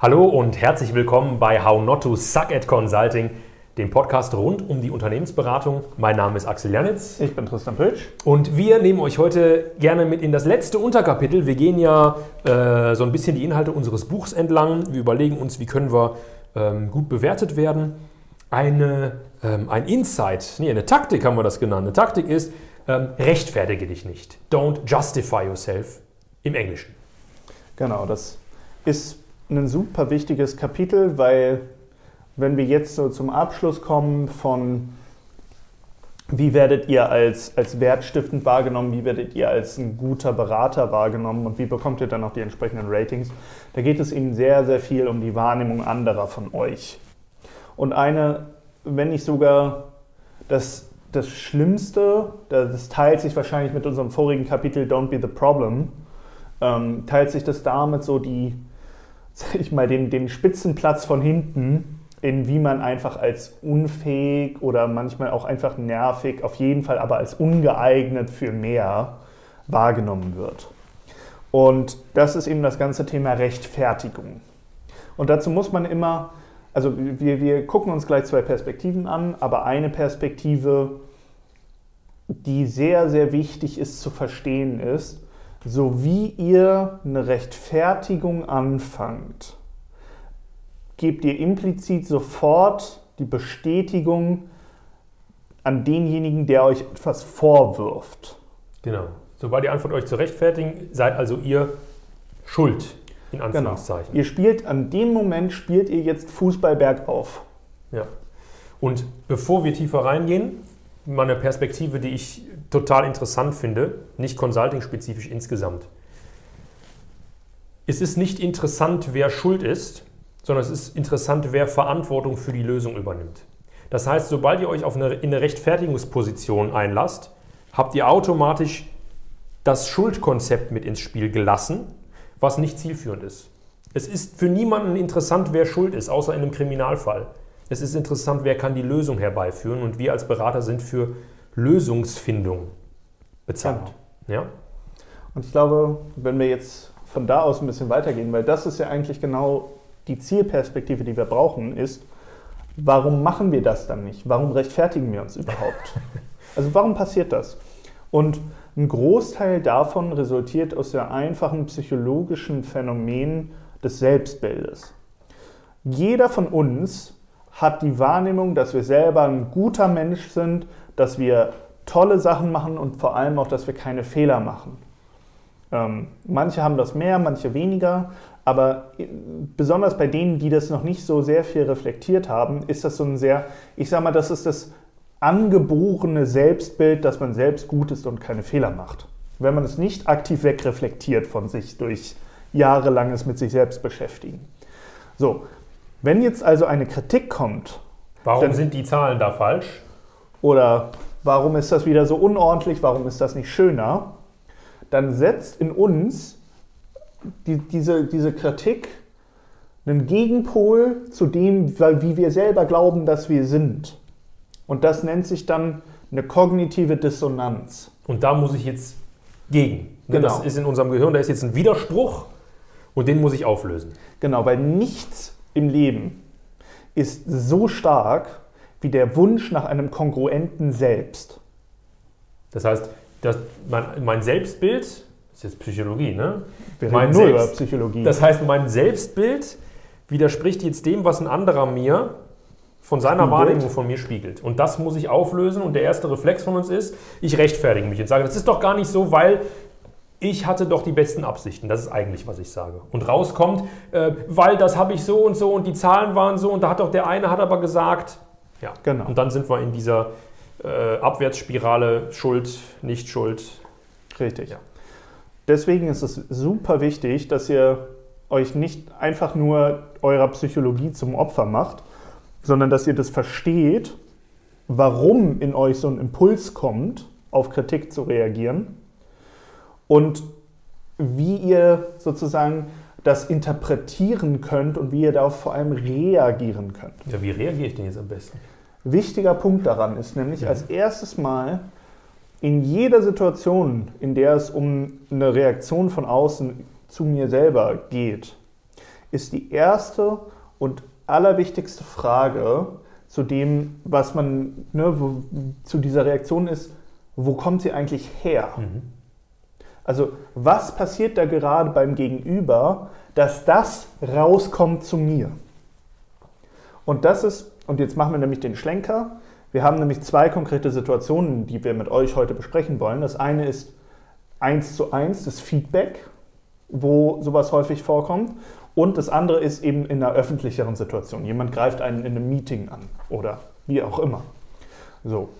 Hallo und herzlich willkommen bei How Not to Suck at Consulting, dem Podcast rund um die Unternehmensberatung. Mein Name ist Axel Janitz. Ich bin Tristan Pötsch. Und wir nehmen euch heute gerne mit in das letzte Unterkapitel. Wir gehen ja äh, so ein bisschen die Inhalte unseres Buchs entlang. Wir überlegen uns, wie können wir ähm, gut bewertet werden. Eine, ähm, ein Insight, nee, eine Taktik haben wir das genannt. Eine Taktik ist, ähm, rechtfertige dich nicht. Don't justify yourself im Englischen. Genau, das ist ein super wichtiges Kapitel, weil wenn wir jetzt so zum Abschluss kommen von wie werdet ihr als, als wertstiftend wahrgenommen, wie werdet ihr als ein guter Berater wahrgenommen und wie bekommt ihr dann auch die entsprechenden Ratings, da geht es eben sehr, sehr viel um die Wahrnehmung anderer von euch. Und eine, wenn nicht sogar das, das Schlimmste, das teilt sich wahrscheinlich mit unserem vorigen Kapitel Don't Be the Problem, ähm, teilt sich das damit so die, sag ich mal, den, den Spitzenplatz von hinten, in wie man einfach als unfähig oder manchmal auch einfach nervig, auf jeden Fall aber als ungeeignet für mehr wahrgenommen wird. Und das ist eben das ganze Thema Rechtfertigung. Und dazu muss man immer, also wir, wir gucken uns gleich zwei Perspektiven an, aber eine Perspektive, die sehr, sehr wichtig ist zu verstehen, ist, so wie ihr eine Rechtfertigung anfangt, gebt ihr implizit sofort die Bestätigung an denjenigen, der euch etwas vorwirft. Genau. Sobald ihr anfangt, euch zu rechtfertigen, seid also ihr schuld, in Anführungszeichen. Genau. Ihr spielt, an dem Moment spielt ihr jetzt Fußball bergauf. Ja. Und bevor wir tiefer reingehen, mal eine Perspektive, die ich total interessant finde, nicht consulting-spezifisch insgesamt. Es ist nicht interessant, wer schuld ist, sondern es ist interessant, wer Verantwortung für die Lösung übernimmt. Das heißt, sobald ihr euch auf eine, in eine Rechtfertigungsposition einlasst, habt ihr automatisch das Schuldkonzept mit ins Spiel gelassen, was nicht zielführend ist. Es ist für niemanden interessant, wer schuld ist, außer in einem Kriminalfall. Es ist interessant, wer kann die Lösung herbeiführen und wir als Berater sind für Lösungsfindung bezahlt. Genau. Ja? Und ich glaube, wenn wir jetzt von da aus ein bisschen weitergehen, weil das ist ja eigentlich genau die Zielperspektive, die wir brauchen, ist, warum machen wir das dann nicht? Warum rechtfertigen wir uns überhaupt? Also warum passiert das? Und ein Großteil davon resultiert aus der einfachen psychologischen Phänomen des Selbstbildes. Jeder von uns hat die Wahrnehmung, dass wir selber ein guter Mensch sind, dass wir tolle Sachen machen und vor allem auch, dass wir keine Fehler machen. Ähm, manche haben das mehr, manche weniger, aber besonders bei denen, die das noch nicht so sehr viel reflektiert haben, ist das so ein sehr, ich sag mal, das ist das angeborene Selbstbild, dass man selbst gut ist und keine Fehler macht. Wenn man es nicht aktiv wegreflektiert von sich durch jahrelanges mit sich selbst beschäftigen. So, wenn jetzt also eine Kritik kommt. Warum dann, sind die Zahlen da falsch? Oder warum ist das wieder so unordentlich? Warum ist das nicht schöner? Dann setzt in uns die, diese, diese Kritik einen Gegenpol zu dem, wie wir selber glauben, dass wir sind. Und das nennt sich dann eine kognitive Dissonanz. Und da muss ich jetzt gegen. Genau. Das ist in unserem Gehirn, da ist jetzt ein Widerspruch und den muss ich auflösen. Genau, weil nichts im Leben ist so stark wie der Wunsch nach einem kongruenten Selbst. Das heißt, das, mein, mein Selbstbild, das ist jetzt Psychologie, ne? Wir reden nur Selbst, über Psychologie. Das heißt, mein Selbstbild widerspricht jetzt dem, was ein anderer mir von seiner Ein Wahrnehmung von mir spiegelt. Und das muss ich auflösen. Und der erste Reflex von uns ist, ich rechtfertige mich und sage, das ist doch gar nicht so, weil ich hatte doch die besten Absichten. Das ist eigentlich, was ich sage. Und rauskommt, äh, weil das habe ich so und so und die Zahlen waren so und da hat doch der eine hat aber gesagt. Ja, genau. Und dann sind wir in dieser äh, Abwärtsspirale Schuld, nicht Schuld. Richtig. Ja. Deswegen ist es super wichtig, dass ihr euch nicht einfach nur eurer Psychologie zum Opfer macht, sondern dass ihr das versteht, warum in euch so ein Impuls kommt, auf Kritik zu reagieren und wie ihr sozusagen das interpretieren könnt und wie ihr darauf vor allem reagieren könnt. Ja, wie reagiere ich denn jetzt am besten? Wichtiger Punkt daran ist nämlich ja. als erstes Mal in jeder Situation, in der es um eine Reaktion von außen zu mir selber geht, ist die erste und allerwichtigste Frage zu dem, was man, ne, wo, zu dieser Reaktion ist, wo kommt sie eigentlich her? Mhm. Also was passiert da gerade beim Gegenüber, dass das rauskommt zu mir? Und das ist, und jetzt machen wir nämlich den Schlenker, wir haben nämlich zwei konkrete Situationen, die wir mit euch heute besprechen wollen. Das eine ist eins zu eins das Feedback, wo sowas häufig vorkommt. Und das andere ist eben in einer öffentlicheren Situation. Jemand greift einen in einem Meeting an oder wie auch immer. So.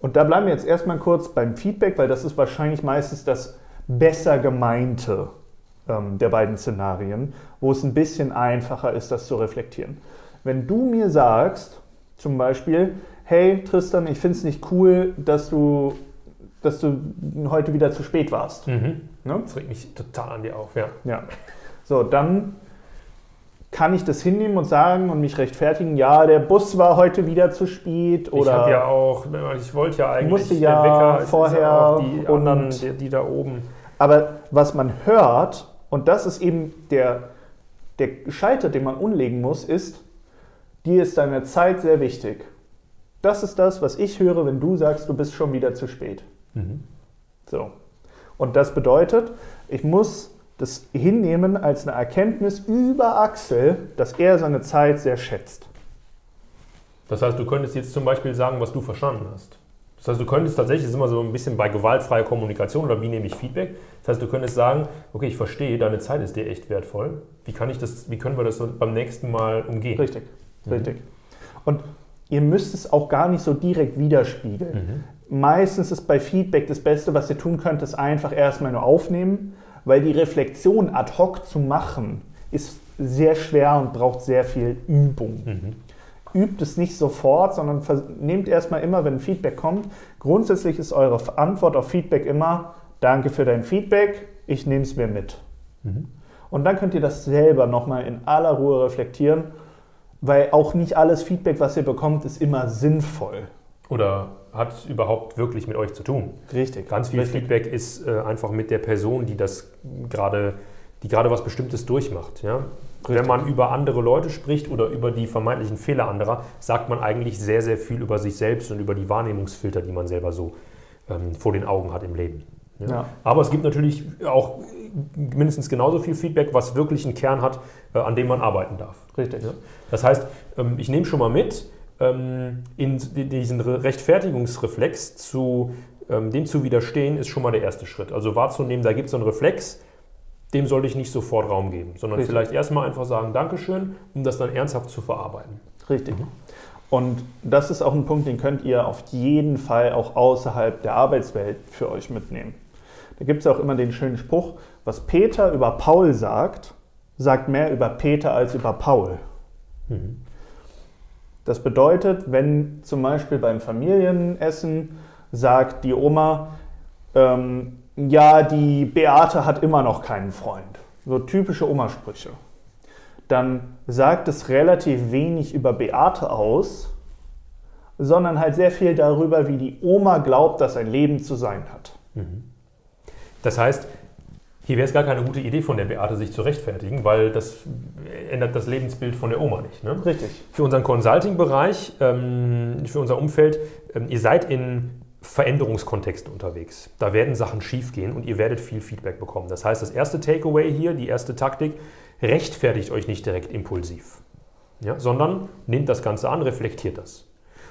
Und da bleiben wir jetzt erstmal kurz beim Feedback, weil das ist wahrscheinlich meistens das besser gemeinte ähm, der beiden Szenarien, wo es ein bisschen einfacher ist, das zu reflektieren. Wenn du mir sagst, zum Beispiel, hey Tristan, ich finde es nicht cool, dass du, dass du heute wieder zu spät warst. Mhm. Ne? Das regt mich total an dir auf, ja. Ja. So, dann kann ich das hinnehmen und sagen und mich rechtfertigen, ja, der Bus war heute wieder zu spät ich oder habe ja auch, ich wollte ja eigentlich Musste ja Wecker, vorher ja die und- anderen, die, die da oben. Aber was man hört, und das ist eben der, der Scheiter, den man umlegen muss, ist, dir ist deine Zeit sehr wichtig. Das ist das, was ich höre, wenn du sagst, du bist schon wieder zu spät. Mhm. So. Und das bedeutet, ich muss das hinnehmen als eine Erkenntnis über Axel, dass er seine Zeit sehr schätzt. Das heißt, du könntest jetzt zum Beispiel sagen, was du verstanden hast. Das heißt, du könntest tatsächlich, das ist immer so ein bisschen bei gewaltfreier Kommunikation oder wie nehme ich Feedback. Das heißt, du könntest sagen, okay, ich verstehe, deine Zeit ist dir echt wertvoll. Wie kann ich das, wie können wir das beim nächsten Mal umgehen? Richtig, Mhm. richtig. Und ihr müsst es auch gar nicht so direkt widerspiegeln. Meistens ist bei Feedback das Beste, was ihr tun könnt, ist einfach erstmal nur aufnehmen, weil die Reflexion ad hoc zu machen ist sehr schwer und braucht sehr viel Übung. Mhm. Übt es nicht sofort, sondern nehmt erstmal immer, wenn Feedback kommt. Grundsätzlich ist eure Antwort auf Feedback immer, danke für dein Feedback, ich nehme es mir mit. Mhm. Und dann könnt ihr das selber nochmal in aller Ruhe reflektieren, weil auch nicht alles Feedback, was ihr bekommt, ist immer sinnvoll. Oder hat es überhaupt wirklich mit euch zu tun? Richtig. Ganz viel Richtig. Feedback ist äh, einfach mit der Person, die das gerade, die gerade was Bestimmtes durchmacht. Ja? Wenn man über andere Leute spricht oder über die vermeintlichen Fehler anderer, sagt man eigentlich sehr, sehr viel über sich selbst und über die Wahrnehmungsfilter, die man selber so ähm, vor den Augen hat im Leben. Ja? Ja. Aber es gibt natürlich auch mindestens genauso viel Feedback, was wirklich einen Kern hat, äh, an dem man arbeiten darf. Richtig. Ja. Das heißt, ähm, ich nehme schon mal mit, ähm, in diesen Re- Rechtfertigungsreflex zu ähm, dem zu widerstehen, ist schon mal der erste Schritt. Also wahrzunehmen, da gibt es so einen Reflex, dem sollte ich nicht sofort Raum geben, sondern Richtig. vielleicht erstmal einfach sagen Dankeschön, um das dann ernsthaft zu verarbeiten. Richtig. Und das ist auch ein Punkt, den könnt ihr auf jeden Fall auch außerhalb der Arbeitswelt für euch mitnehmen. Da gibt es auch immer den schönen Spruch, was Peter über Paul sagt, sagt mehr über Peter als über Paul. Mhm. Das bedeutet, wenn zum Beispiel beim Familienessen sagt die Oma, ähm, ja, die Beate hat immer noch keinen Freund. So typische Omasprüche. Dann sagt es relativ wenig über Beate aus, sondern halt sehr viel darüber, wie die Oma glaubt, dass ein Leben zu sein hat. Das heißt, hier wäre es gar keine gute Idee von der Beate, sich zu rechtfertigen, weil das ändert das Lebensbild von der Oma nicht. Ne? Richtig. Für unseren Consulting-Bereich, ähm, für unser Umfeld, ähm, ihr seid in Veränderungskontexten unterwegs. Da werden Sachen schiefgehen und ihr werdet viel Feedback bekommen. Das heißt, das erste Takeaway hier, die erste Taktik, rechtfertigt euch nicht direkt impulsiv, ja, sondern nehmt das Ganze an, reflektiert das.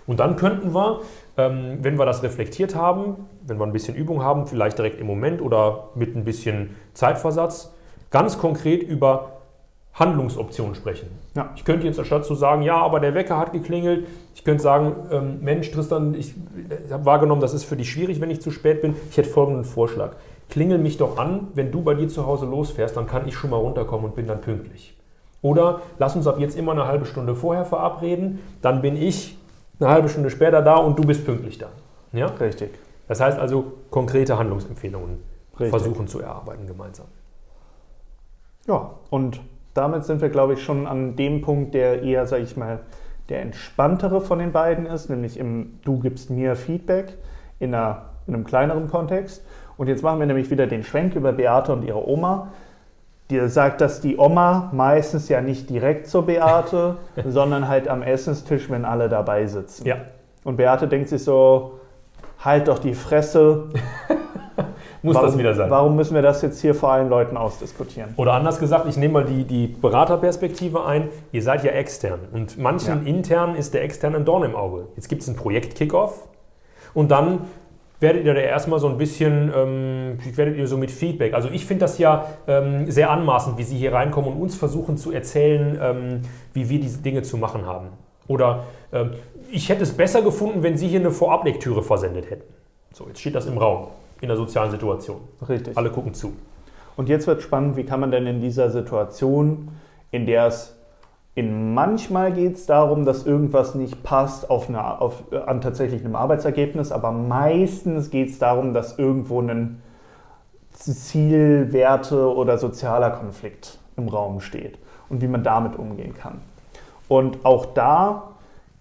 Und dann könnten wir, ähm, wenn wir das reflektiert haben, wenn wir ein bisschen Übung haben, vielleicht direkt im Moment oder mit ein bisschen Zeitversatz, ganz konkret über Handlungsoptionen sprechen. Ja. Ich könnte jetzt anstatt zu sagen, ja, aber der Wecker hat geklingelt, ich könnte sagen, ähm, Mensch, Tristan, ich, ich habe wahrgenommen, das ist für dich schwierig, wenn ich zu spät bin. Ich hätte folgenden Vorschlag. Klingel mich doch an, wenn du bei dir zu Hause losfährst, dann kann ich schon mal runterkommen und bin dann pünktlich. Oder lass uns ab jetzt immer eine halbe Stunde vorher verabreden, dann bin ich eine halbe Stunde später da und du bist pünktlich da. Ja? Richtig. Das heißt also konkrete Handlungsempfehlungen Richtig. versuchen zu erarbeiten gemeinsam. Ja, und damit sind wir, glaube ich, schon an dem Punkt, der eher, sage ich mal, der entspanntere von den beiden ist, nämlich im Du gibst mir Feedback in, einer, in einem kleineren Kontext. Und jetzt machen wir nämlich wieder den Schwenk über Beate und ihre Oma. Dir sagt das die Oma meistens ja nicht direkt zur Beate, sondern halt am Essenstisch, wenn alle dabei sitzen. Ja. Und Beate denkt sich so, halt doch die Fresse. Muss warum, das wieder sein. Warum müssen wir das jetzt hier vor allen Leuten ausdiskutieren? Oder anders gesagt, ich nehme mal die, die Beraterperspektive ein. Ihr seid ja extern und manchen Ja. intern ist der extern ein Dorn im Auge. Jetzt gibt es ein Projekt-Kickoff und dann werdet ihr da erstmal so ein bisschen, ähm, werdet ihr so mit Feedback. Also ich finde das ja ähm, sehr anmaßend, wie Sie hier reinkommen und uns versuchen zu erzählen, ähm, wie wir diese Dinge zu machen haben. Oder ähm, ich hätte es besser gefunden, wenn Sie hier eine Vorablektüre versendet hätten. So, jetzt steht das im Raum, in der sozialen Situation. Richtig. Alle gucken zu. Und jetzt wird spannend, wie kann man denn in dieser Situation, in der es in manchmal geht es darum, dass irgendwas nicht passt auf eine, auf, an tatsächlich einem Arbeitsergebnis, aber meistens geht es darum, dass irgendwo ein Zielwerte oder sozialer Konflikt im Raum steht und wie man damit umgehen kann. Und auch da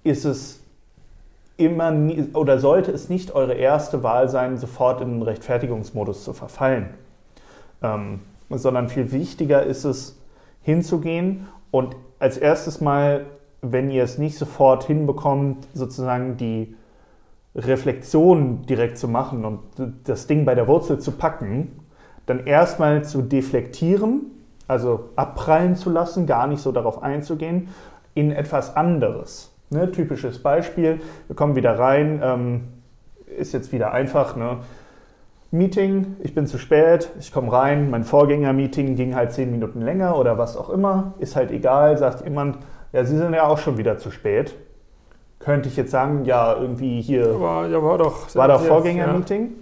ist es immer nie, oder sollte es nicht eure erste Wahl sein, sofort in den Rechtfertigungsmodus zu verfallen ähm, sondern viel wichtiger ist es, hinzugehen und als erstes mal, wenn ihr es nicht sofort hinbekommt, sozusagen die Reflexion direkt zu machen und das Ding bei der Wurzel zu packen, dann erstmal zu deflektieren, also abprallen zu lassen, gar nicht so darauf einzugehen, in etwas anderes. Ne, typisches Beispiel, wir kommen wieder rein, ähm, ist jetzt wieder einfach, ne? Meeting, ich bin zu spät, ich komme rein, mein Vorgänger-Meeting ging halt zehn Minuten länger oder was auch immer, ist halt egal, sagt jemand, ja, Sie sind ja auch schon wieder zu spät. Könnte ich jetzt sagen, ja, irgendwie hier War, ja, war doch. war doch Vorgänger-Meeting.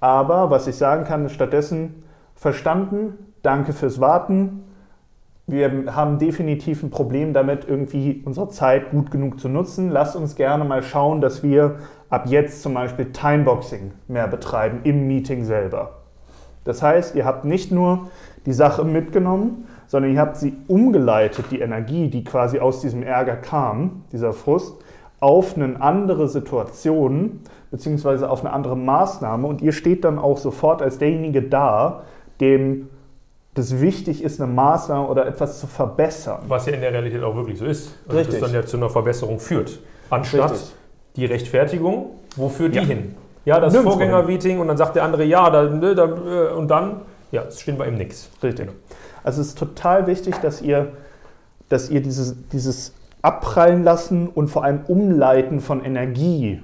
Aber was ich sagen kann, ist stattdessen verstanden, danke fürs Warten. Wir haben definitiv ein Problem damit, irgendwie unsere Zeit gut genug zu nutzen. Lasst uns gerne mal schauen, dass wir ab jetzt zum Beispiel Timeboxing mehr betreiben im Meeting selber. Das heißt, ihr habt nicht nur die Sache mitgenommen, sondern ihr habt sie umgeleitet, die Energie, die quasi aus diesem Ärger kam, dieser Frust, auf eine andere Situation beziehungsweise auf eine andere Maßnahme und ihr steht dann auch sofort als derjenige da, dem das wichtig ist, eine Maßnahme oder etwas zu verbessern. Was ja in der Realität auch wirklich so ist. Also Richtig. Das dann ja zu einer Verbesserung führt. Anstatt Richtig. Die Rechtfertigung, wo führt Ja. die hin? Ja, das Vorgänger-Meeting und dann sagt der andere, ja, da, ne, da, äh, und dann, ja, es stehen bei ihm nichts. Richtig. Also es ist total wichtig, dass ihr, dass ihr dieses, dieses Abprallen lassen und vor allem Umleiten von Energie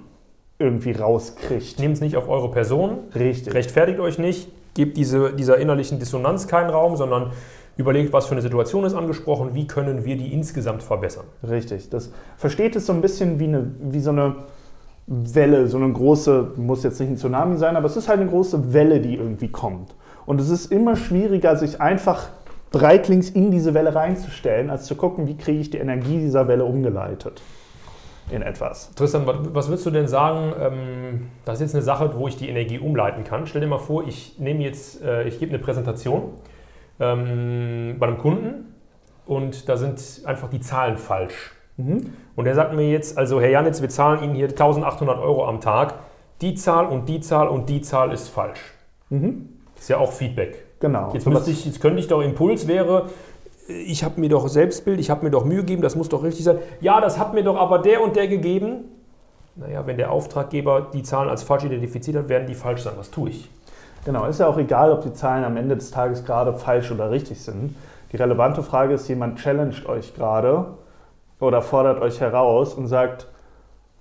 irgendwie rauskriegt. Nehmt es nicht auf eure Person, Richtig. rechtfertigt euch nicht, gebt diese, dieser innerlichen Dissonanz keinen Raum, sondern überlegt, was für eine Situation ist angesprochen, wie können wir die insgesamt verbessern. Richtig. Das versteht es so ein bisschen wie, eine, wie so eine Welle, so eine große, muss jetzt nicht ein Tsunami sein, aber es ist halt eine große Welle, die irgendwie kommt. Und es ist immer schwieriger, sich einfach breitlings in diese Welle reinzustellen, als zu gucken, wie kriege ich die Energie dieser Welle umgeleitet in etwas. Tristan, was, würdest du denn sagen? Ähm, das ist jetzt eine Sache, wo ich die Energie umleiten kann. Stell dir mal vor, ich nehme jetzt, äh, ich gebe eine Präsentation ähm, bei einem Kunden und da sind einfach die Zahlen falsch. Mhm. Und der sagt mir jetzt, also Herr Janitz, wir zahlen Ihnen hier 1800 Euro am Tag. Die Zahl und die Zahl und die Zahl ist falsch. Mhm. Ist ja auch Feedback. Genau. Jetzt, müsste ich, jetzt könnte ich doch Impuls wäre, ich habe mir doch Selbstbild, ich habe mir doch Mühe gegeben, das muss doch richtig sein. Ja, das hat mir doch aber der und der gegeben. Naja, wenn der Auftraggeber die Zahlen als falsch identifiziert hat, werden die falsch sein. Was tue ich? Genau, ist ja auch egal, ob die Zahlen am Ende des Tages gerade falsch oder richtig sind. Die relevante Frage ist, jemand challenged euch gerade oder fordert euch heraus und sagt,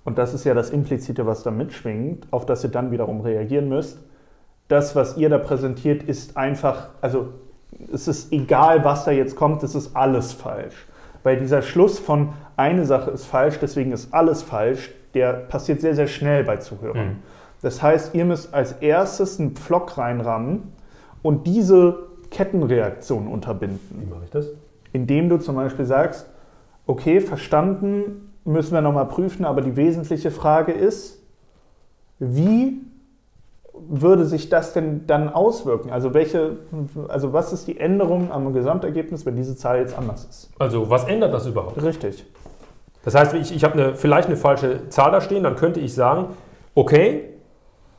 und das ist ja das Implizite, was da mitschwingt, auf das ihr dann wiederum reagieren müsst, das, was ihr da präsentiert, ist einfach, also es ist egal, was da jetzt kommt, es ist alles falsch. Weil dieser Schluss von eine Sache ist falsch, deswegen ist alles falsch, der passiert sehr, sehr schnell bei Zuhörern. Mhm. Das heißt, ihr müsst als erstes einen Pflock reinrammen und diese Kettenreaktion unterbinden. Wie mache ich das? Indem du zum Beispiel sagst, okay, verstanden, müssen wir nochmal prüfen, aber die wesentliche Frage ist, wie würde sich das denn dann auswirken? Also welche, also was ist die Änderung am Gesamtergebnis, wenn diese Zahl jetzt anders ist? Also, was ändert das überhaupt? Richtig. Das heißt, ich, ich habe eine, vielleicht eine falsche Zahl da stehen, dann könnte ich sagen, okay,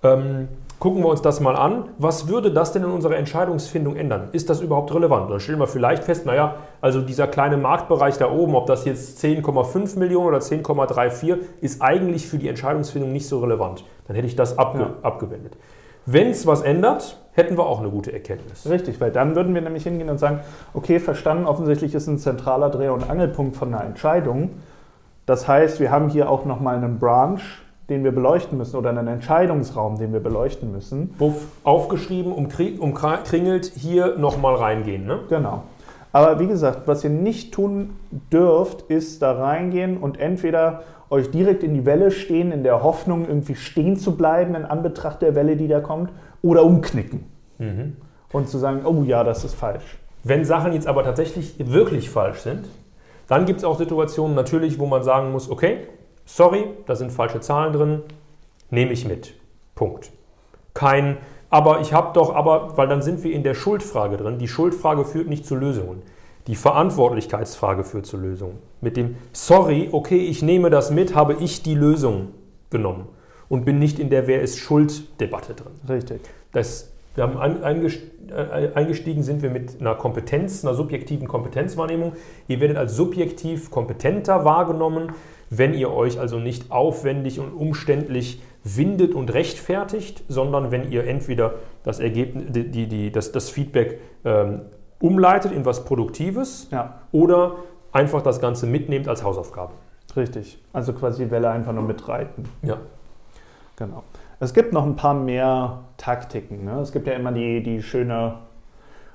ähm, gucken wir uns das mal an. Was würde das denn in unserer Entscheidungsfindung ändern? Ist das überhaupt relevant? Dann stellen wir vielleicht fest, naja, also dieser kleine Marktbereich da oben, ob das jetzt 10,5 Millionen oder 10,34, ist eigentlich für die Entscheidungsfindung nicht so relevant. Dann hätte ich das abge ja. abgewendet. Wenn es was ändert, hätten wir auch eine gute Erkenntnis. Richtig, weil dann würden wir nämlich hingehen und sagen, okay, verstanden, offensichtlich ist ein zentraler Dreh- und Angelpunkt von einer Entscheidung. Das heißt, wir haben hier auch nochmal einen Branch, den wir beleuchten müssen oder einen Entscheidungsraum, den wir beleuchten müssen. Buff aufgeschrieben, umkringelt, hier nochmal reingehen. Ne? Genau. Aber wie gesagt, was ihr nicht tun dürft, ist da reingehen und entweder euch direkt in die Welle stehen, in der Hoffnung, irgendwie stehen zu bleiben in Anbetracht der Welle, die da kommt, oder umknicken. Mhm. Und zu sagen, oh ja, das ist falsch. Wenn Sachen jetzt aber tatsächlich wirklich falsch sind, dann gibt es auch Situationen natürlich, wo man sagen muss, okay, sorry, da sind falsche Zahlen drin, nehme ich mit. Punkt. Kein, aber ich habe doch, aber, weil dann sind wir in der Schuldfrage drin. Die Schuldfrage führt nicht zu Lösungen. Die Verantwortlichkeitsfrage führt zu Lösungen. Mit dem Sorry, okay, ich nehme das mit, habe ich die Lösung genommen und bin nicht in der Wer ist Schuld-Debatte drin. Richtig. Das, wir haben äh, eingestiegen sind wir mit einer Kompetenz, einer subjektiven Kompetenzwahrnehmung. Ihr werdet als subjektiv kompetenter wahrgenommen, wenn ihr euch also nicht aufwendig und umständlich windet und rechtfertigt, sondern wenn ihr entweder das, Ergebnis, die, die, das, das Feedback ähm, umleitet in was Produktives ja. oder einfach das Ganze mitnehmt als Hausaufgabe. Richtig. Also quasi die Welle einfach nur mitreiten. Ja. Genau. Es gibt noch ein paar mehr Taktiken. Ne? Es gibt ja immer die, die schöne,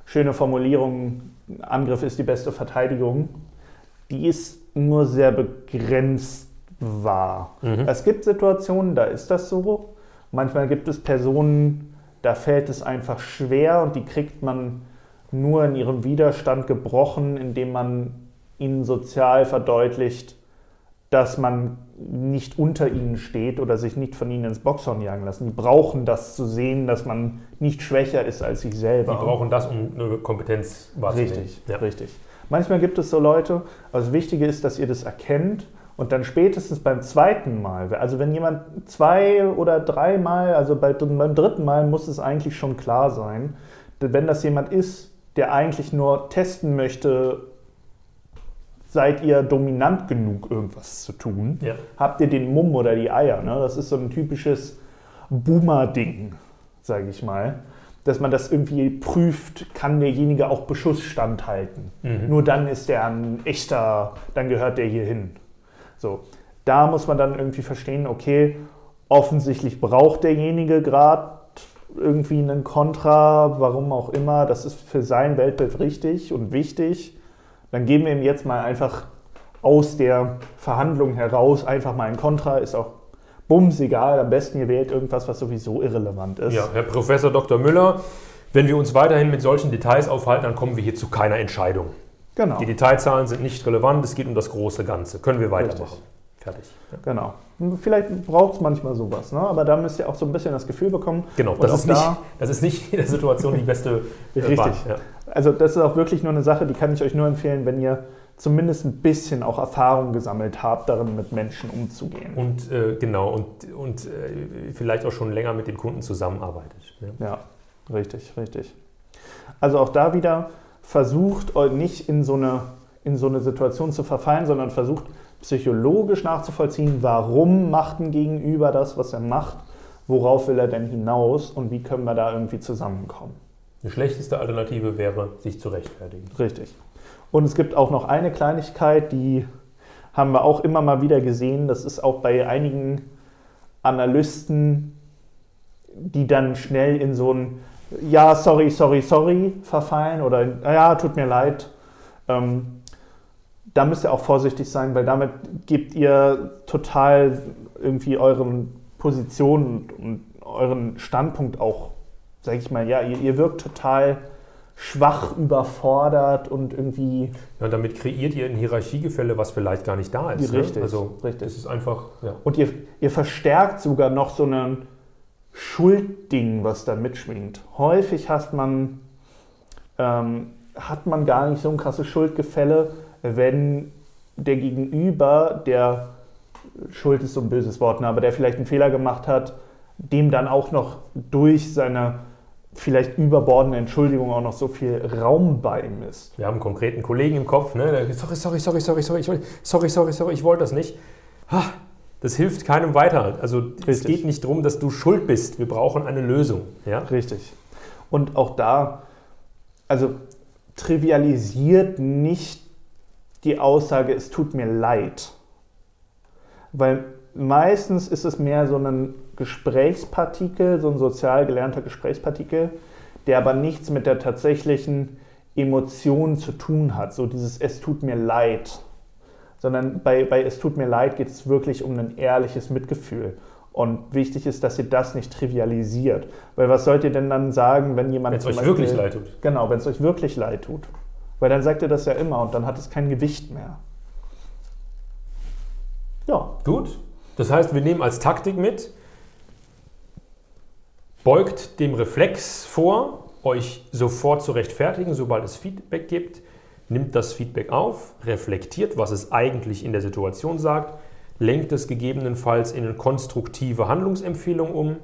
schöne Formulierung, Angriff ist die beste Verteidigung. Die ist nur sehr begrenzt wahr. Mhm. Es gibt Situationen, da ist das so. Manchmal gibt es Personen, da fällt es einfach schwer und die kriegt man nur in ihrem Widerstand gebrochen, indem man ihnen sozial verdeutlicht, dass man nicht unter ihnen steht oder sich nicht von ihnen ins Boxhorn jagen lassen. Die brauchen das zu sehen, dass man nicht schwächer ist als sich selber. Die brauchen das, um eine Kompetenz wahrzunehmen. Richtig, ja. richtig. Manchmal gibt es so Leute, aber das Wichtige ist, dass ihr das erkennt und dann spätestens beim zweiten Mal, also wenn jemand zwei oder dreimal, also beim dritten Mal muss es eigentlich schon klar sein, wenn das jemand ist, der eigentlich nur testen möchte, seid ihr dominant genug, irgendwas zu tun? Ja. Habt ihr den Mumm oder die Eier? Ne? Das ist so ein typisches Boomer-Ding, sage ich mal. Dass man das irgendwie prüft, kann derjenige auch Beschuss standhalten. Mhm. Nur dann ist der ein echter, dann gehört der hier hin. So, da muss man dann irgendwie verstehen, okay, offensichtlich braucht derjenige gerade irgendwie einen Kontra, warum auch immer, das ist für sein Weltbild richtig und wichtig, dann geben wir ihm jetzt mal einfach aus der Verhandlung heraus einfach mal ein Kontra, ist auch bums egal, am besten ihr wählt irgendwas, was sowieso irrelevant ist. Ja, Herr Professor Dr. Müller, wenn wir uns weiterhin mit solchen Details aufhalten, dann kommen wir hier zu keiner Entscheidung. Genau. Die Detailzahlen sind nicht relevant, es geht um das große Ganze. Können wir weitermachen. Richtig. Fertig. Ja. Genau. Vielleicht braucht es manchmal sowas, ne? aber da müsst ihr auch so ein bisschen das Gefühl bekommen. Genau, das, ist, da nicht, das ist nicht in der Situation die beste äh, Richtig. Ja. Also das ist auch wirklich nur eine Sache, die kann ich euch nur empfehlen, wenn ihr zumindest ein bisschen auch Erfahrung gesammelt habt, darin mit Menschen umzugehen. Und äh, genau, und, und äh, vielleicht auch schon länger mit den Kunden zusammenarbeitet. Ja. ja, richtig, richtig. Also auch da wieder versucht euch nicht in so eine, in so eine Situation zu verfallen, sondern versucht psychologisch nachzuvollziehen, warum macht ein Gegenüber das, was er macht, worauf will er denn hinaus und wie können wir da irgendwie zusammenkommen. Die schlechteste Alternative wäre, sich zu rechtfertigen. Richtig. Und es gibt auch noch eine Kleinigkeit, die haben wir auch immer mal wieder gesehen. Das ist auch bei einigen Analysten, die dann schnell in so ein Ja, sorry, sorry, sorry verfallen oder Ja, tut mir leid. Ähm, da müsst ihr auch vorsichtig sein, weil damit gebt ihr total irgendwie euren Positionen und euren Standpunkt auch, sag ich mal, ja, ihr, ihr wirkt total schwach, überfordert und irgendwie. Ja, und damit kreiert ihr ein Hierarchiegefälle, was vielleicht gar nicht da ist. Ne? Richtig. Ne? Also, richtig. Das ist einfach. Ja. Und ihr, ihr verstärkt sogar noch so ein Schuldding, was da mitschwingt. Häufig hat man, ähm, hat man gar nicht so ein krasses Schuldgefälle, wenn der Gegenüber, der Schuld ist so ein böses Wort, ne, aber der vielleicht einen Fehler gemacht hat, dem dann auch noch durch seine vielleicht überbordende Entschuldigung auch noch so viel Raum bei ihm ist. Wir haben einen konkreten Kollegen im Kopf, ne? der, sorry, sorry, sorry, sorry, sorry, ich wollte, sorry, sorry, sorry, ich wollte das nicht. Ha, das hilft keinem weiter. Also Richtig. es geht nicht darum, dass du schuld bist. Wir brauchen eine Lösung. Ja? Richtig. Und auch da, also trivialisiert nicht die Aussage, es tut mir leid. Weil meistens ist es mehr so ein Gesprächspartikel, so ein sozial gelernter Gesprächspartikel, der aber nichts mit der tatsächlichen Emotion zu tun hat. So dieses Es tut mir leid. Sondern bei, bei Es tut mir leid geht es wirklich um ein ehrliches Mitgefühl. Und wichtig ist, dass ihr das nicht trivialisiert. Weil was sollt ihr denn dann sagen, wenn jemand. Wenn es euch Beispiel, wirklich leid tut. Genau, wenn es euch wirklich leid tut. Weil dann sagt ihr das ja immer und dann hat es kein Gewicht mehr. Ja. Gut. Das heißt, wir nehmen als Taktik mit, beugt dem Reflex vor, euch sofort zu rechtfertigen, sobald es Feedback gibt, nimmt das Feedback auf, reflektiert, was es eigentlich in der Situation sagt, lenkt es gegebenenfalls in eine konstruktive Handlungsempfehlung um,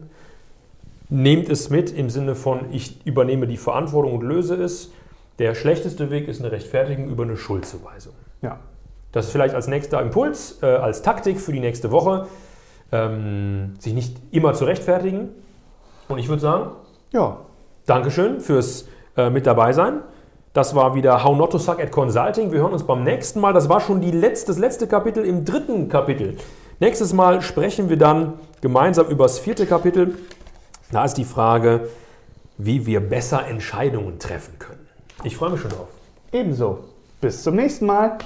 nehmt es mit im Sinne von, ich übernehme die Verantwortung und löse es. Der schlechteste Weg ist eine Rechtfertigung über eine Schuldzuweisung. Ja. Das ist vielleicht als nächster Impuls, äh, als Taktik für die nächste Woche, ähm, sich nicht immer zu rechtfertigen. Und ich würde sagen, ja. Dankeschön fürs äh, mit dabei sein. Das war wieder How Not to Suck at Consulting. Wir hören uns beim nächsten Mal. Das war schon die letzte, das letzte Kapitel im dritten Kapitel. Nächstes Mal sprechen wir dann gemeinsam über das vierte Kapitel. Da ist die Frage, wie wir besser Entscheidungen treffen können. Ich freue mich schon drauf. Ebenso. Bis zum nächsten Mal.